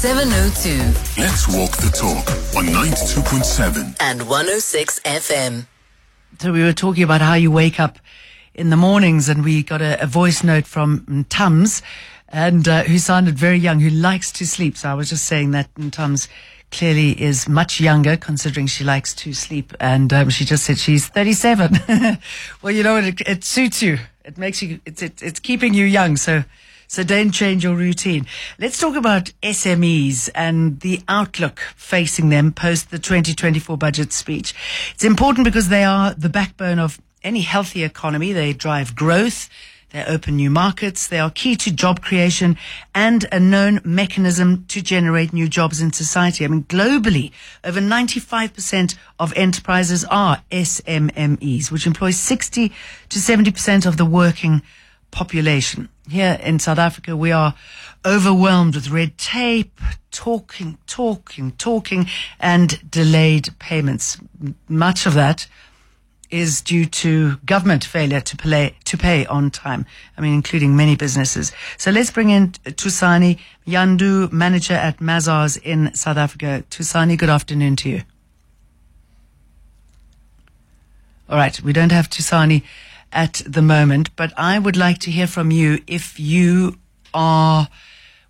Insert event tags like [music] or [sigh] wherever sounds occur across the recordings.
702 Let's walk the talk on 92.7. and 106 FM. So we were talking about how you wake up in the mornings, and we got a, a voice note from Tums, and uh, who sounded very young, who likes to sleep. So I was just saying that Tums clearly is much younger, considering she likes to sleep, and um, she just said she's 37. [laughs] well, you know what? It, it suits you. It makes you. It's it, it's keeping you young. So. So don't change your routine. Let's talk about SMEs and the outlook facing them post the 2024 budget speech. It's important because they are the backbone of any healthy economy. They drive growth. They open new markets. They are key to job creation and a known mechanism to generate new jobs in society. I mean, globally, over 95% of enterprises are SMMEs, which employ 60 to 70% of the working population. Here in South Africa, we are overwhelmed with red tape, talking, talking, talking, and delayed payments. Much of that is due to government failure to pay, to pay on time. I mean, including many businesses. So let's bring in uh, Tusani Mnyandu, manager at Mazars in South Africa. Tusani, good afternoon to you. All right, we don't have Tusani at the moment, but I would like to hear from you if you are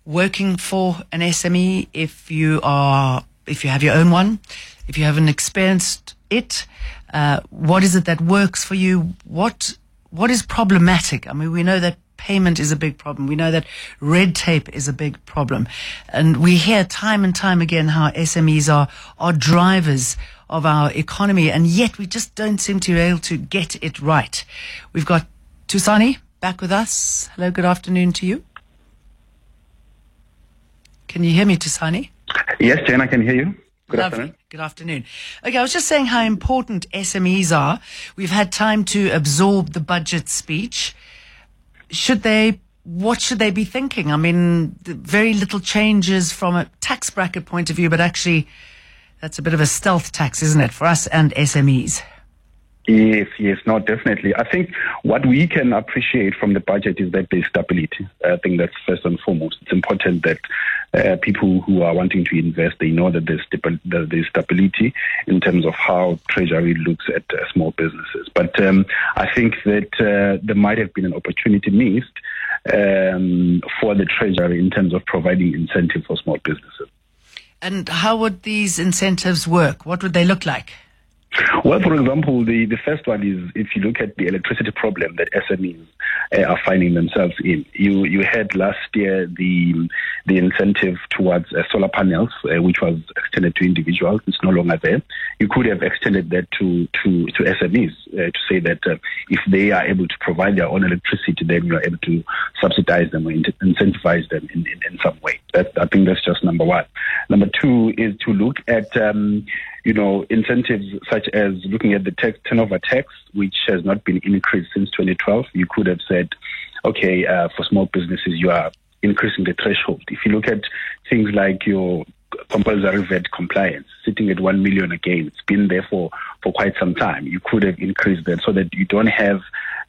working for an SME, if you are, if you have your own one, if you haven't experienced it, uh, what is it that works for you? What what is problematic? I mean, we know that payment is a big problem. We know that red tape is a big problem, and we hear time and time again how SMEs are are drivers of our economy, and yet we just don't seem to be able to get it right. We've got Tusani back with us. Hello, good afternoon to you. Can you hear me, Tusani? Yes, Jane, I can hear you. Good Lovely. afternoon. Good afternoon. Okay, I was just saying how important SMEs are. We've had time to absorb the budget speech. Should they, what should they be thinking? I mean, very little changes from a tax bracket point of view, but actually, that's a bit of a stealth tax, isn't it, for us and SMEs? Yes, yes, no, definitely. I think what we can appreciate from the budget is that there's stability. I think that's first and foremost. It's important that uh, people who are wanting to invest, they know that there's, that there's stability in terms of how Treasury looks at uh, small businesses. But um, I think that uh, there might have been an opportunity missed um, for the Treasury in terms of providing incentive for small businesses. And how would these incentives work? What would they look like? Well, for example, the, the first one is if you look at the electricity problem that SMEs uh, are finding themselves in. You you had last year the the incentive towards uh, solar panels, uh, which was extended to individuals. It's no longer there. You could have extended that to to to SMEs uh, to say that uh, if they are able to provide their own electricity, then you are able to subsidize them or in- incentivize them in, in, in some way. That, I think that's just number one. Number two is to look at um, you know, incentives such as looking at the tax, turnover tax, which has not been increased since 2012. You could have said, okay, uh, for small businesses, you are increasing the threshold. If you look at things like your compulsory VAT compliance, sitting at 1 million again, it's been there for, for quite some time. You could have increased that so that you don't have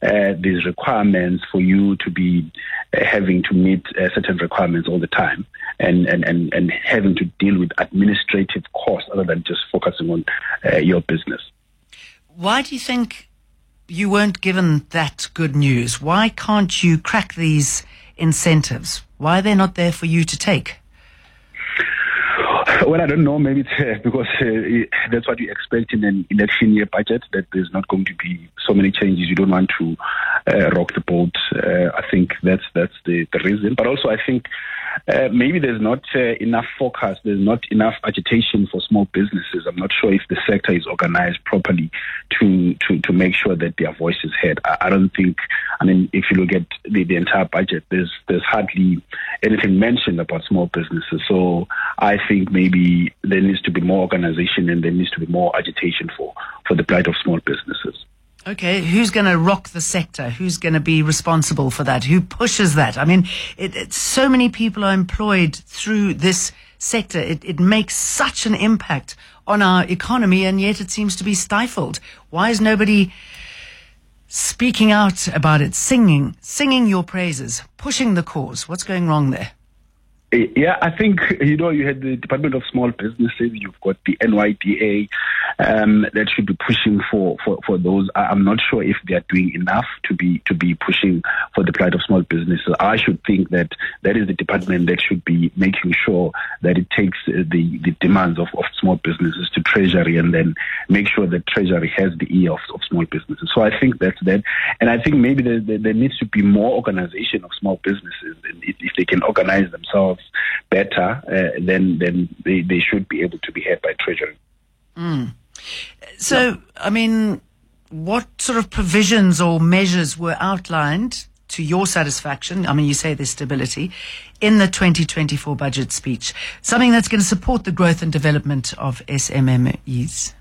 uh, these requirements for you to be uh, having to meet uh, certain requirements all the time and, and, and, and having to deal with administrative costs other than just focusing on uh, your business. Why do you think you weren't given that good news? Why can't you crack these incentives? Why are they not there for you to take? [laughs] Well, I don't know. Maybe it's uh, because uh, that's what you expect in an election year budget, that there's not going to be so many changes. You don't want to uh, rock the boat. Uh, I think that's that's the, the reason. But also, I think uh, maybe there's not uh, enough focus, there's not enough agitation for small businesses. I'm not sure if the sector is organized properly to to, to make sure that their voice is heard. I, I don't think. I mean, if you look at the, the entire budget, there's there's hardly anything mentioned about small businesses. So I think maybe there needs to be more organization and there needs to be more agitation for for the plight of small businesses. Okay, who's going to rock the sector? Who's going to be responsible for that? Who pushes that? I mean, it, it, so many people are employed through this sector. It, it makes such an impact on our economy, and yet it seems to be stifled. Why is nobody speaking out about it, singing, singing your praises, pushing the cause? What's going wrong there? Yeah, I think you know you had the Department of Small Businesses, you've got the NYDA um, that should be pushing for, for, for those. I'm not sure if they are doing enough to be to be pushing for the plight of small businesses. I should think that that is the department that should be making sure that it takes the the demands of, of small businesses to Treasury and then make sure that Treasury has the ear of, of small businesses. So I think that's that, and I think maybe there, there, there needs to be more organization of small businesses, if, if they can organize themselves better, uh, then then they, they should be able to be heard by Treasury. Mm. So, yeah. I mean, what sort of provisions or measures were outlined to your satisfaction? I mean, you say there's stability in the 2024 budget speech, something that's going to support the growth and development of SMMEs.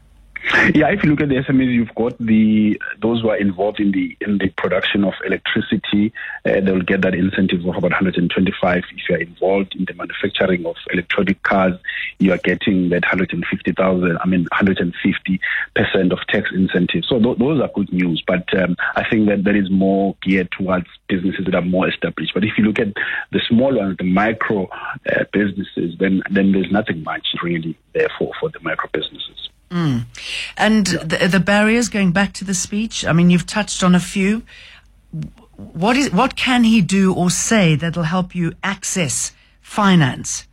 Yeah, if you look at the SMEs, you've got the those who are involved in the in the production of electricity. Uh, they'll get that incentive of about 125. If you are involved in the manufacturing of electronic cars, you are getting that 150,000. I mean, 150 percent of tax incentive. So th- those are good news. But um, I think that that is more geared towards businesses that are more established. But if you look at the small ones, the micro uh, businesses, then then there's nothing much really there for for the micro businesses. Mm. And the, the, barriers, going back to the speech, I mean, you've touched on a few. What is what can he do or say that'll help you access finance?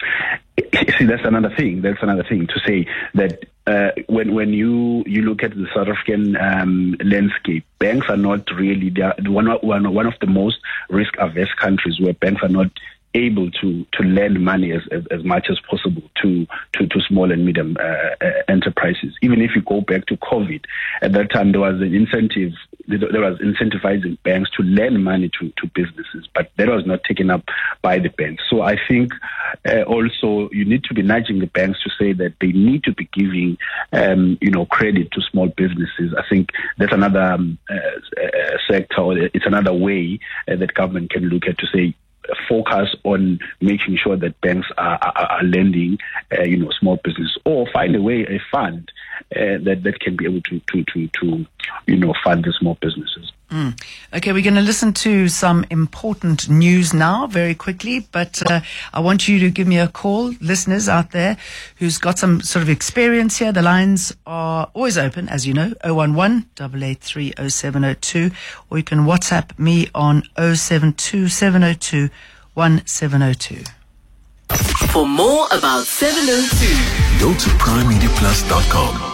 [clears throat] See, that's another thing. That's another thing to say that uh, when when you you look at the South African um, landscape, banks are not really are one one one of the most risk averse countries where banks are not able to to lend money as, as, as much as possible to, to, to small and medium uh, uh, enterprises. Even if you go back to COVID, at that time there was an incentive, there was incentivizing banks to lend money to, to businesses, but that was not taken up by the banks. So I think uh, also you need to be nudging the banks to say that they need to be giving, um, you know, credit to small businesses. I think that's another um, uh, uh sector, or it's another way uh, that government can look at to say focus on making sure that banks are, are, are lending, uh, you know, small business, or find a way, a fund uh, that that can be able to to to, to you know fund the small businesses. Mm. Okay, we're going to listen to some important news now very quickly, but uh, I want you to give me a call, listeners out there who's got some sort of experience here. The lines are always open, as you know, 011 883 0702, or you can WhatsApp me on 072 702 1702. For more about 702, go to primemediaplus.com.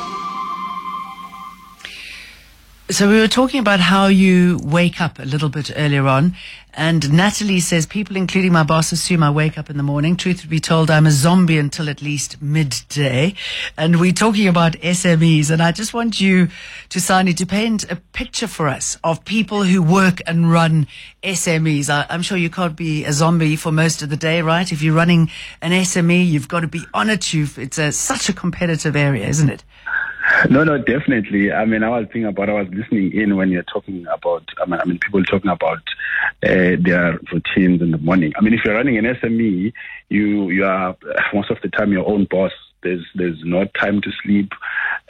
So we were talking about how you wake up a little bit earlier on, and Natalie says people, including my boss, assume I wake up in the morning. Truth to be told, I'm a zombie until at least midday. And we're talking about SMEs, and I just want you Tusani to paint a picture for us of people who work and run SMEs. I, am sure you can't be a zombie for most of the day, right? If you're running an SME, you've got to be on it. You've, it's a, such a competitive area, isn't it? No, no, definitely. I mean, I was thinking about, I was listening in when you're talking about, I mean, I mean people talking about uh, their routines in the morning. I mean, if you're running an SME, you, you are most of the time your own boss. There's, there's no time to sleep.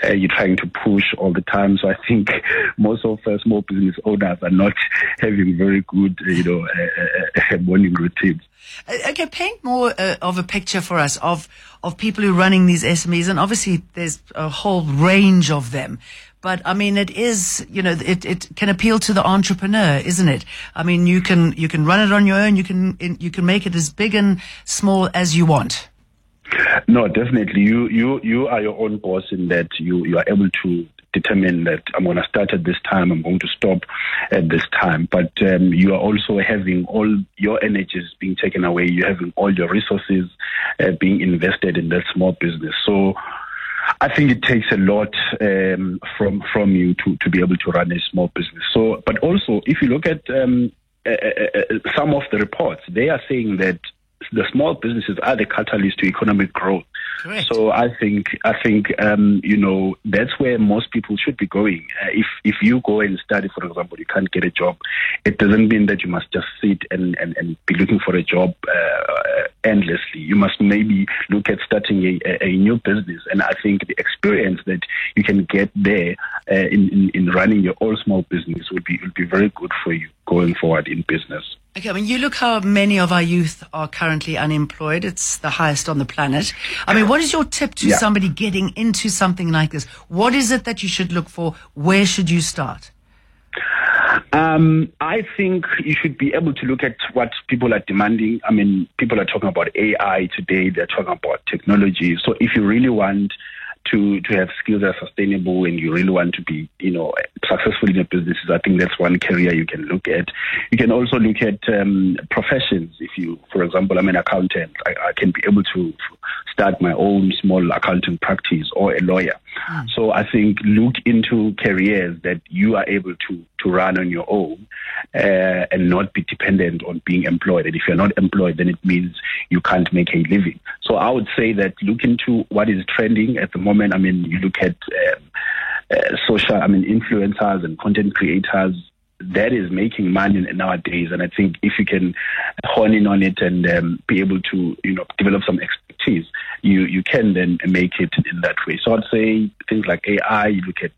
Uh, you're trying to push all the time. So I think [laughs] most of uh, small business owners are not [laughs] having very good, you know, uh, uh, uh [laughs] morning routines. Uh, okay, paint more uh, of a picture for us of of people who are running these SMEs, and obviously there's a whole range of them. But I mean, it is you know it, it can appeal to the entrepreneur, isn't it? I mean, you can you can run it on your own. You can you can make it as big and small as you want. No, definitely. You you you are your own boss in that you you are able to determine that I'm going to start at this time, I'm going to stop at this time. But um, you are also having all your energies being taken away. You're having all your resources uh, being invested in that small business. So I think it takes a lot um, from from you to, to be able to run a small business. So, but also if you look at um, uh, uh, uh some of the reports, they are saying that the small businesses are the catalyst to economic growth. Correct. So I think I think um, you know that's where most people should be going. Uh, if if you go and study, for example, you can't get a job. It doesn't mean that you must just sit and and, and be looking for a job uh, endlessly. You must maybe look at starting a, a, new business. And I think the experience that you can get there uh, in, in, in running your own small business would be would be very good for you. Going forward in business. Okay, I mean, you look how many of our youth are currently unemployed. It's the highest on the planet. I mean, what is your tip to Yeah. somebody getting into something like this? What is it that you should look for? Where should you start? Um, I think you should be able to look at what people are demanding. I mean, people are talking about AI today. They're talking about technology. So if you really want to to have skills that are sustainable and you really want to be, you know, successful in your businesses, I think that's one career you can look at. You can also look at um, professions. If you, for example, I'm an accountant, I, I can be able to start my own small accounting practice or a lawyer. So I think look into careers that you are able to to run on your own uh, and not be dependent on being employed. And if you're not employed, then it means you can't make a living. So I would say that look into what is trending at the moment. I mean, you look at um, uh, social, I mean, influencers and content creators. That is making money nowadays, and I think if you can hone in on it and um, be able to, you know, develop some expertise, you you can then make it in that way. So I'd say things like AI. You look at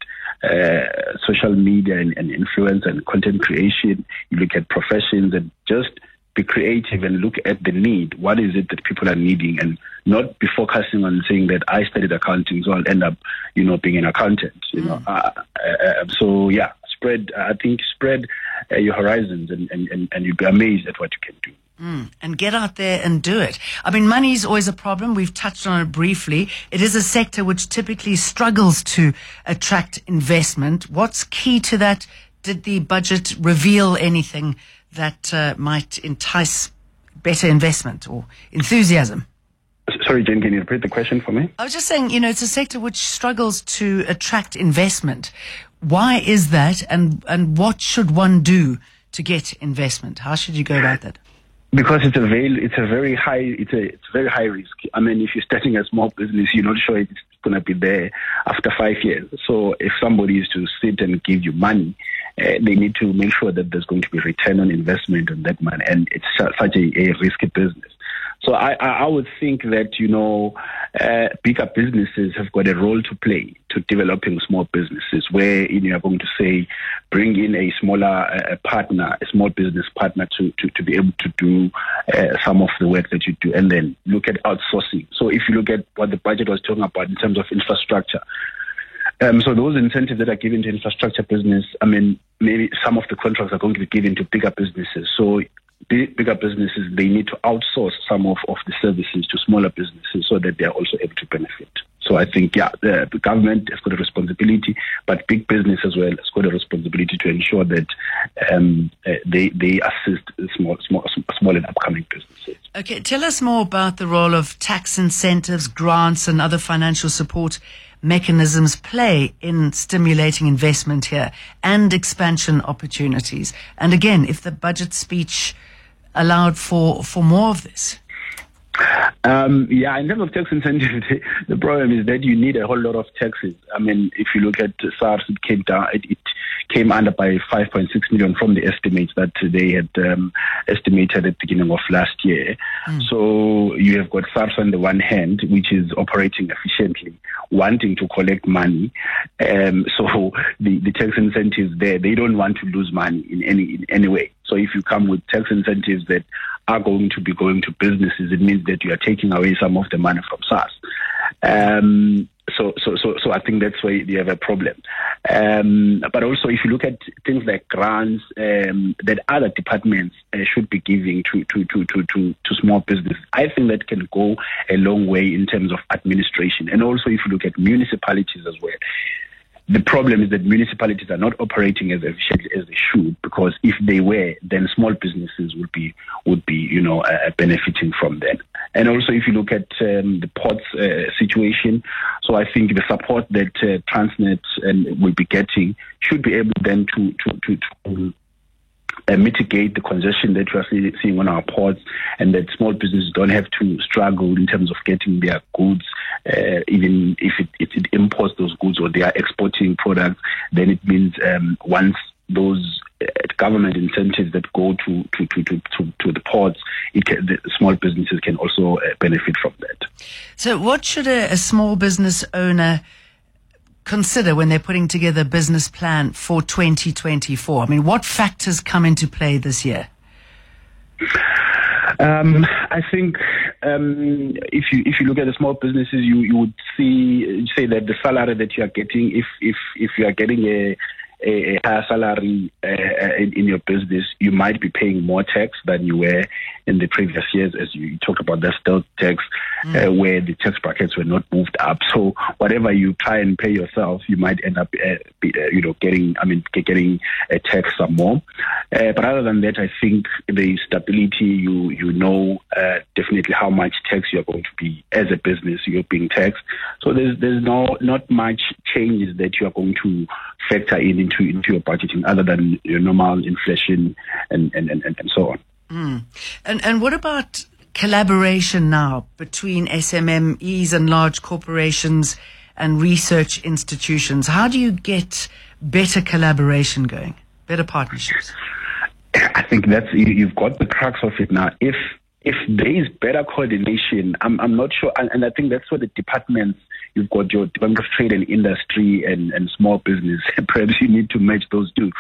social media and, and influence and content creation. You look at professions and just be creative and look at the need. What is it that people are needing, and not be focusing on saying that I studied accounting, so I'll end up, you know, being an accountant. You know, uh, uh, so yeah, spread. I think spread uh, your horizons, and, and, and, and you'll be amazed at what you can do. And get out there and do it. I mean, money is always a problem. We've touched on it briefly. It is a sector which typically struggles to attract investment. What's key to that? Did the budget reveal anything that uh, might entice better investment or enthusiasm? Sorry, Jen, can you repeat the question for me? I was just saying, you know, it's a sector which struggles to attract investment. Why is that? And, and what should one do to get investment? How should you go about that? Because it's a very, it's a very high, it's a, it's very high risk. I mean, if you're starting a small business, you're not sure it's going to be there after five years. So if somebody is to sit and give you money, uh, they need to make sure that there's going to be return on investment on that money, and it's such a, a risky business. So I, I would think that you know uh, bigger businesses have got a role to play to developing small businesses, where you know, you're going to say bring in a smaller uh, partner, a small business partner to, to, to be able to do uh, some of the work that you do, and then look at outsourcing. So if you look at what the budget was talking about in terms of infrastructure, um, so those incentives that are given to infrastructure business, I mean, maybe some of the contracts are going to be given to bigger businesses. So big, bigger businesses, they need to outsource some of, of the services to smaller businesses so that they're also able to benefit. So I think, yeah, the, the government has got a responsibility, but big business as well has got a responsibility to ensure that um, uh, they they assist small, small, small and upcoming businesses. Okay, tell us more about the role of tax incentives, grants, and other financial support mechanisms play in stimulating investment here and expansion opportunities. And again, if the budget speech allowed for, for more of this. Um, yeah, in terms of tax incentives, [laughs] the problem is that you need a whole lot of taxes. I mean, if you look at SARS, it came down, it, it came under by 5.6 million from the estimates that they had um, estimated at the beginning of last year. So you have got SARS on the one hand, which is operating efficiently, wanting to collect money. Um, [laughs] so the, the tax incentives there, they don't want to lose money in any in any way. So if you come with tax incentives that are going to be going to businesses, it means that you are taking away some of the money from SARS. Um, so, so, so, so I think that's why you have a problem. Um, but also, if you look at things like grants um, that other departments uh, should be giving to, to, to, to, to, to small business, I think that can go a long way in terms of administration. And also, if you look at municipalities as well, the problem is that municipalities are not operating as efficiently as they should because if they were, then small businesses would be would be you know uh, benefiting from that. And also, if you look at um, the ports uh, situation, so I think the support that uh, Transnet and will be getting should be able then to to to. to uh, mitigate the congestion that we are seeing on our ports, and that small businesses don't have to struggle in terms of getting their goods, uh, even if it, if it imports those goods or they are exporting products. Then it means um, once those government incentives that go to to to to, to, to the ports, it can, the small businesses can also uh, benefit from that. So, what should a, a small business owner consider when they're putting together a business plan for 2024? I mean, what factors come into play this year? Um, I think um, if you if you look at the small businesses, you, you would see say that the salary that you are getting, if if if you are getting a a, higher salary uh, in, in, your business, you might be paying more tax than you were in the previous years, as you talked about the stealth tax, mm. uh, where the tax brackets were not moved up. So whatever you try and pay yourself, you might end up, uh, be, uh, you know, getting, I mean, getting a tax some more. Uh, but other than that, I think the stability, you you know uh, definitely how much tax you're going to be as a business you're being taxed. So there's there's no not much changes that you are going to factor in into into your budgeting other than your normal inflation and and, and, and so on. Mm. And and what about collaboration now between SMMEs and large corporations and research institutions? How do you get better collaboration going, better partnerships? I think that's you, have got the crux of it now. If if there is better coordination, I'm, I'm not sure, and, and I think that's what the departments you've got your Department of Trade and Industry and, and small business. [laughs] Perhaps you need to match those two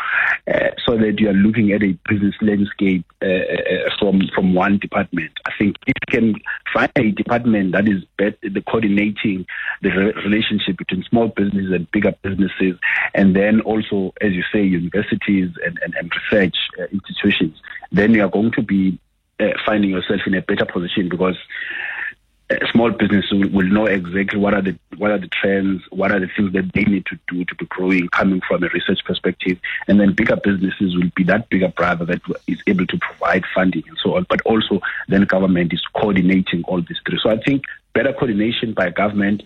uh, so that you are looking at a business landscape uh, uh, from from one department. I think if you can find a department that is better, the coordinating the re- relationship between small businesses and bigger businesses, and then also, as you say, universities and, and, and research uh, institutions, then you are going to be uh, finding yourself in a better position because a small business will, will, know exactly what are the what are the trends, what are the things that they need to do to be growing, coming from a research perspective, and then bigger businesses will be that bigger brother that is able to provide funding and so on. But also, then government is coordinating all these three. So I think better coordination by government.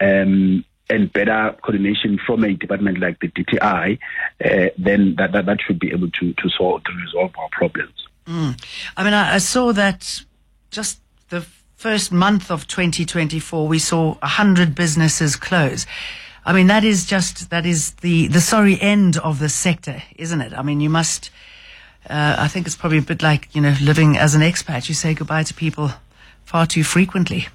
Um, and better coordination from a department like the DTI, uh, then that, that, that should be able to, to solve to resolve our problems. Mm. I mean, I, I saw that just the first month of 2024, we saw 100 businesses close. I mean, that is just, that is the, the sorry end of the sector, isn't it? I mean, you must, uh, I think it's probably a bit like, you know, living as an expat. You say goodbye to people far too frequently.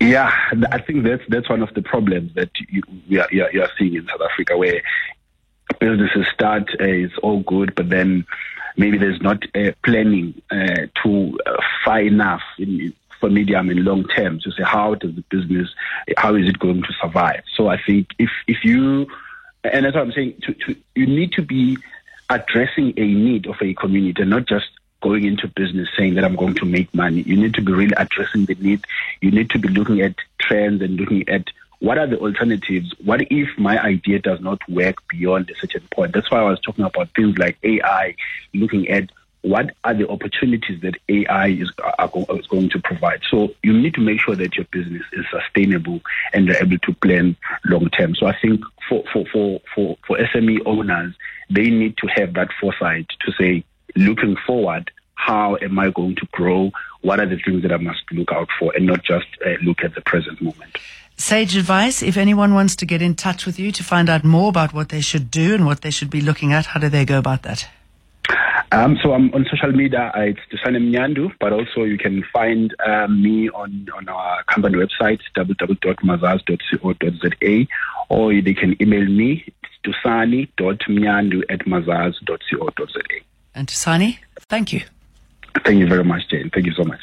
Yeah, I think that's that's one of the problems that you, you, are, you are seeing in South Africa, where businesses start, uh, it's all good, but then maybe there's not uh, planning uh, to uh, far enough in, for medium and long term to say how does the business, how is it going to survive? So I think if if you, and that's what I'm saying, to, to, you need to be addressing a need of a community and not just going into business saying that I'm going to make money. You need to be really addressing the need. You need to be looking at trends and looking at what are the alternatives? What if my idea does not work beyond a certain point? That's why I was talking about things like AI, looking at what are the opportunities that AI is, are, is, going to provide. So you need to make sure that your business is sustainable and you're able to plan long term. So I think for, for, for, for, for SME owners, they need to have that foresight to say, looking forward, how am I going to grow? What are the things that I must look out for and not just uh, look at the present moment? Sage advice if anyone wants to get in touch with you to find out more about what they should do and what they should be looking at, how do they go about that? Um, so I'm on social media. Uh, it's Tusani Mnyandu, but also you can find um, me on, on our company website, www.mazars.co.za, or they can email me, tusani.mnyandu at mazars.co.za. And Tusani, thank you. Thank you very much, Jane. Thank you so much.